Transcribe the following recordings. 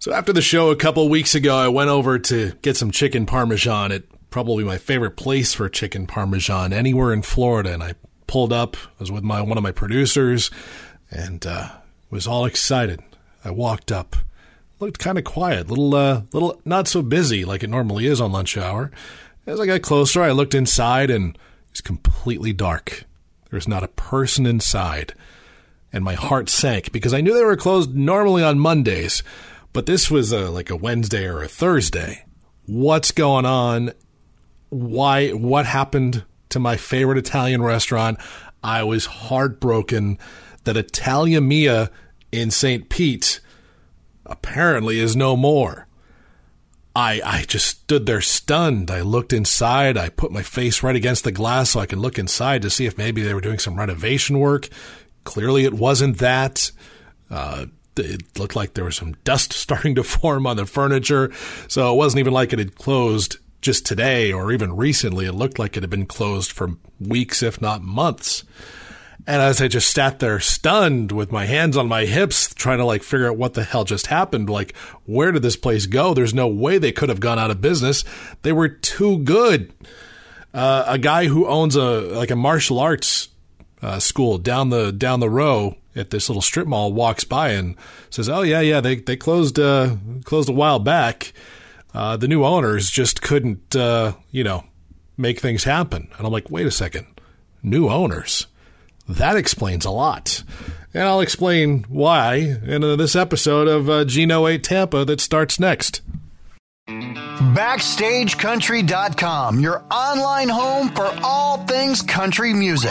So after the show a couple weeks ago, I went over to get some chicken parmesan at probably my favorite place for chicken parmesan anywhere in Florida, and I pulled up. I was with my one of my producers, and uh, was all excited. I walked up, looked kind of quiet, little, uh, little not so busy like it normally is on lunch hour. As I got closer, I looked inside, and it was completely dark. There was not a person inside, and my heart sank because I knew they were closed normally on Mondays. But this was a, like a Wednesday or a Thursday. What's going on? Why? What happened to my favorite Italian restaurant? I was heartbroken that Italia Mia in St. Pete apparently is no more. I I just stood there stunned. I looked inside. I put my face right against the glass so I could look inside to see if maybe they were doing some renovation work. Clearly, it wasn't that. Uh, it looked like there was some dust starting to form on the furniture. So it wasn't even like it had closed just today or even recently. It looked like it had been closed for weeks, if not months. And as I just sat there stunned with my hands on my hips, trying to like figure out what the hell just happened, like, where did this place go? There's no way they could have gone out of business. They were too good. Uh, a guy who owns a like a martial arts uh, school down the down the row at this little strip mall walks by and says, "Oh yeah, yeah, they they closed uh, closed a while back. Uh, the new owners just couldn't, uh, you know, make things happen." And I'm like, "Wait a second, new owners? That explains a lot." And I'll explain why in uh, this episode of uh, Gino 8 Tampa that starts next. BackstageCountry.com, your online home for all things country music.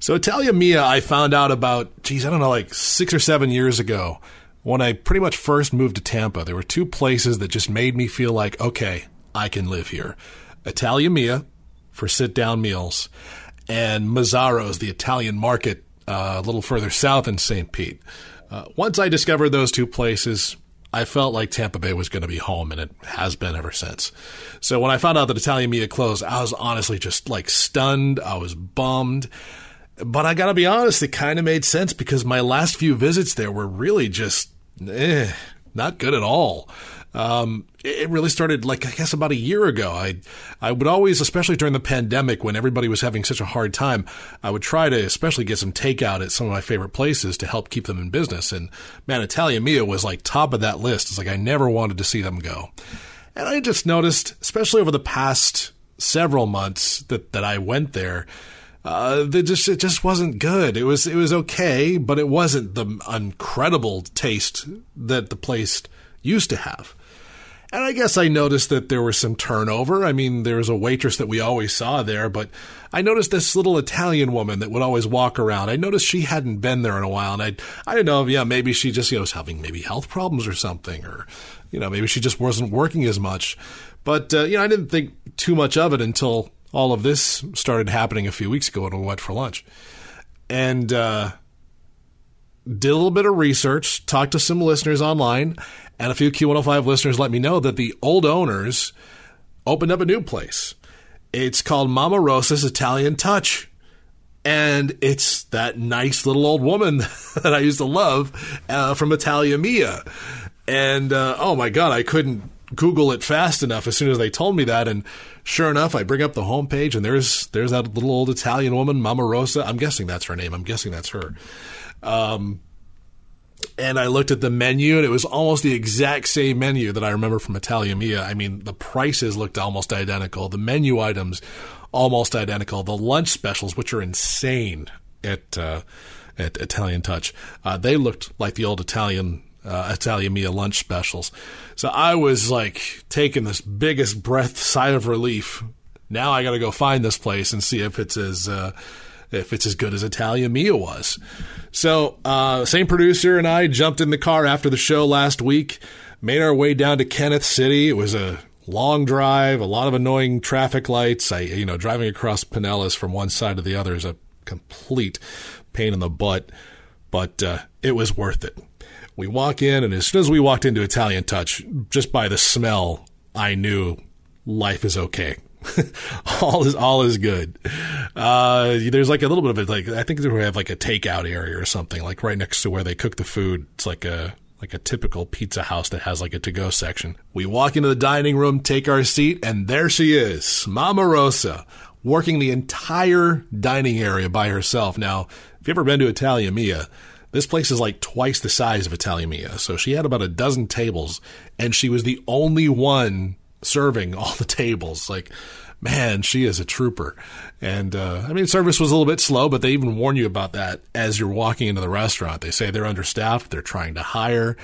So Italia Mia, I found out about, geez, I don't know, like six or seven years ago when I pretty much first moved to Tampa. There were two places that just made me feel like, okay, I can live here. Italia Mia for sit down meals and Mazzaro's, the Italian market uh, a little further south in St. Pete. Uh, once I discovered those two places, I felt like Tampa Bay was going to be home, and it has been ever since. So when I found out that Italia Mia closed, I was honestly just like stunned. I was bummed. But I gotta be honest, it kind of made sense because my last few visits there were really just, eh, not good at all. Um, it really started like I guess about a year ago. I I would always, especially during the pandemic when everybody was having such a hard time, I would try to especially get some takeout at some of my favorite places to help keep them in business. And man, Italia Mia was like top of that list. It's like I never wanted to see them go. And I just noticed, especially over the past several months that that I went there uh, just it just wasn't good. It was it was okay, but it wasn't the incredible taste that the place used to have. And I guess I noticed that there was some turnover. I mean, there was a waitress that we always saw there, but I noticed this little Italian woman that would always walk around. I noticed she hadn't been there in a while, and I I didn't know yeah maybe she just you know was having maybe health problems or something, or you know maybe she just wasn't working as much. But uh, you know I didn't think too much of it until all of this started happening a few weeks ago when we went for lunch. And uh, did a little bit of research, talked to some listeners online, and a few Q105 listeners let me know that the old owners opened up a new place. It's called Mama Rosa's Italian Touch. And it's that nice little old woman that I used to love uh, from Italia Mia. And uh, oh my God, I couldn't Google it fast enough as soon as they told me that. And sure enough, I bring up the homepage and there's there's that little old Italian woman, Mama Rosa. I'm guessing that's her name. I'm guessing that's her. Um, and I looked at the menu and it was almost the exact same menu that I remember from Italia Mia. I mean, the prices looked almost identical. The menu items almost identical. The lunch specials, which are insane at uh, at Italian Touch, uh, they looked like the old Italian uh, Italia Mia lunch specials. So I was like taking this biggest breath sigh of relief. Now I got to go find this place and see if it's as uh, if it's as good as Italia Mia was. So uh, same producer and I jumped in the car after the show last week, made our way down to Kenneth City. It was a long drive, a lot of annoying traffic lights. I, you know, driving across Pinellas from one side to the other is a complete pain in the butt, but uh, it was worth it. We walk in, and as soon as we walked into Italian Touch, just by the smell, I knew life is okay. all is all is good. Uh, there's like a little bit of it. Like I think they have like a takeout area or something, like right next to where they cook the food. It's like a like a typical pizza house that has like a to go section. We walk into the dining room, take our seat, and there she is, Mama Rosa, working the entire dining area by herself. Now, if you've ever been to Italia Mia, this place is like twice the size of Italia Mia. So she had about a dozen tables, and she was the only one serving all the tables. Like, man, she is a trooper. And uh, I mean, service was a little bit slow, but they even warn you about that as you're walking into the restaurant. They say they're understaffed, they're trying to hire,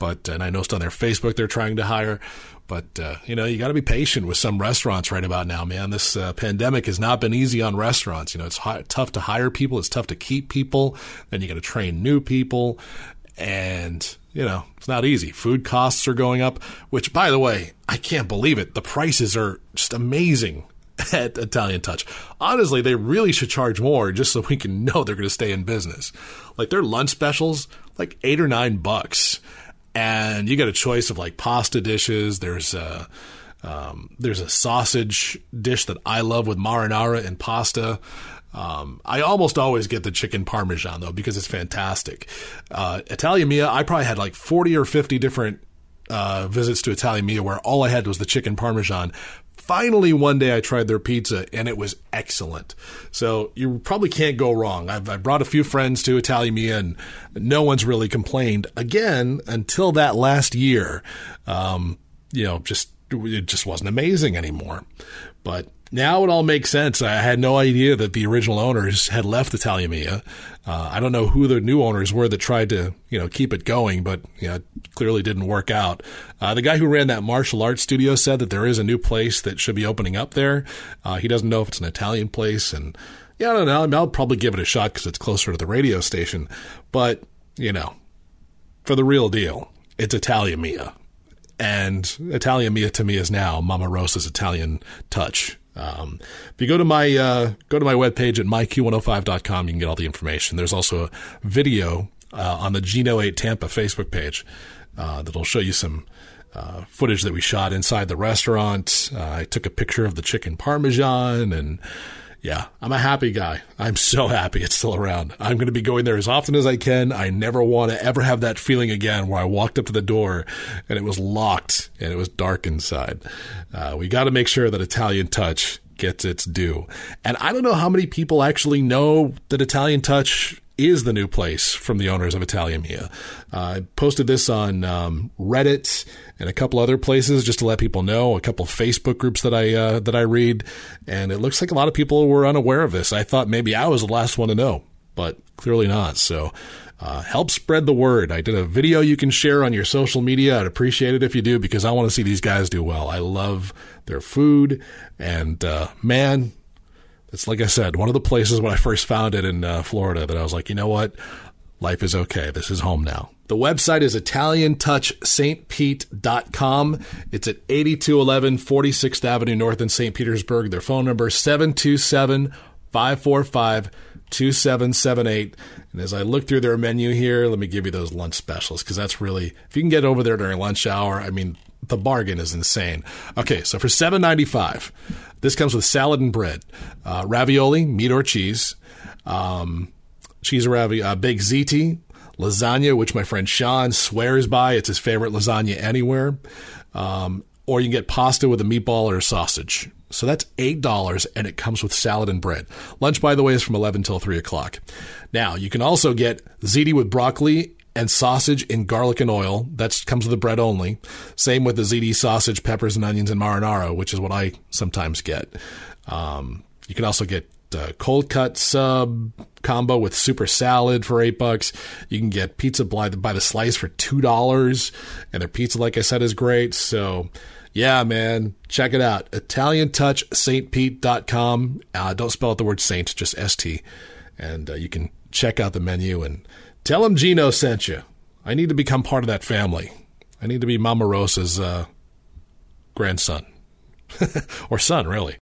but and I noticed on their Facebook they're trying to hire. But uh, you know, you got to be patient with some restaurants right about now, man. This uh, pandemic has not been easy on restaurants. You know, it's h- tough to hire people, it's tough to keep people. Then you got to train new people, and you know, it's not easy. Food costs are going up, which, by the way, I can't believe it. The prices are just amazing at Italian Touch. Honestly, they really should charge more just so we can know they're going to stay in business. Like their lunch specials, like eight or nine bucks, and you get a choice of like pasta dishes. There's a um, there's a sausage dish that I love with marinara and pasta. Um, I almost always get the chicken parmesan though because it's fantastic. Uh, Italia Mia, I probably had like 40 or 50 different uh, visits to Italia Mia where all I had was the chicken parmesan. Finally, one day I tried their pizza and it was excellent. So you probably can't go wrong. I've, I brought a few friends to Italia Mia and no one's really complained. Again, until that last year, um, you know, just it just wasn't amazing anymore. But now it all makes sense. I had no idea that the original owners had left Italia Mia. Uh, I don't know who the new owners were that tried to, you know, keep it going, but you know, it clearly didn't work out. Uh, the guy who ran that martial arts studio said that there is a new place that should be opening up there. Uh, he doesn't know if it's an Italian place, and yeah, I don't know. I'll probably give it a shot because it's closer to the radio station. But you know, for the real deal, it's Italia Mia. And Italia Mia to me is now Mama Rosa's Italian touch. Um, if you go to my uh, go to my webpage at myq105.com, you can get all the information. There's also a video uh, on the Gino 8 Tampa Facebook page uh, that'll show you some uh, footage that we shot inside the restaurant. Uh, I took a picture of the chicken parmesan and yeah, I'm a happy guy. I'm so happy it's still around. I'm going to be going there as often as I can. I never want to ever have that feeling again where I walked up to the door and it was locked and it was dark inside. Uh, we got to make sure that Italian Touch gets its due. And I don't know how many people actually know that Italian Touch is the new place from the owners of Italia Mia. Uh, I posted this on um, Reddit and a couple other places just to let people know. A couple Facebook groups that I uh, that I read, and it looks like a lot of people were unaware of this. I thought maybe I was the last one to know, but clearly not. So. Uh, help spread the word. I did a video you can share on your social media. I'd appreciate it if you do because I want to see these guys do well. I love their food, and uh, man, it's like I said, one of the places when I first found it in uh, Florida that I was like, you know what? Life is okay. This is home now. The website is ItalianTouchSt.Pete.com. It's at 8211 46th Avenue North in St. Petersburg. Their phone number is 727 545 2778. And as I look through their menu here, let me give you those lunch specials because that's really, if you can get over there during lunch hour, I mean, the bargain is insane. Okay, so for seven ninety five, this comes with salad and bread, uh, ravioli, meat or cheese, um, cheese ravioli, uh, baked ziti, lasagna, which my friend Sean swears by. It's his favorite lasagna anywhere. Um, or you can get pasta with a meatball or a sausage. So that's $8 and it comes with salad and bread. Lunch, by the way, is from 11 till 3 o'clock. Now, you can also get ziti with broccoli and sausage in garlic and oil. That comes with the bread only. Same with the ziti sausage, peppers and onions and marinara, which is what I sometimes get. Um, you can also get uh, cold cut sub combo with super salad for eight bucks. You can get pizza by the, by the slice for two dollars, and their pizza, like I said, is great. So, yeah, man, check it out. ItalianTouchSt.Pete.com. Uh, don't spell out the word saint, just st, and uh, you can check out the menu and tell him Gino sent you. I need to become part of that family. I need to be Mama Rosa's uh, grandson or son, really.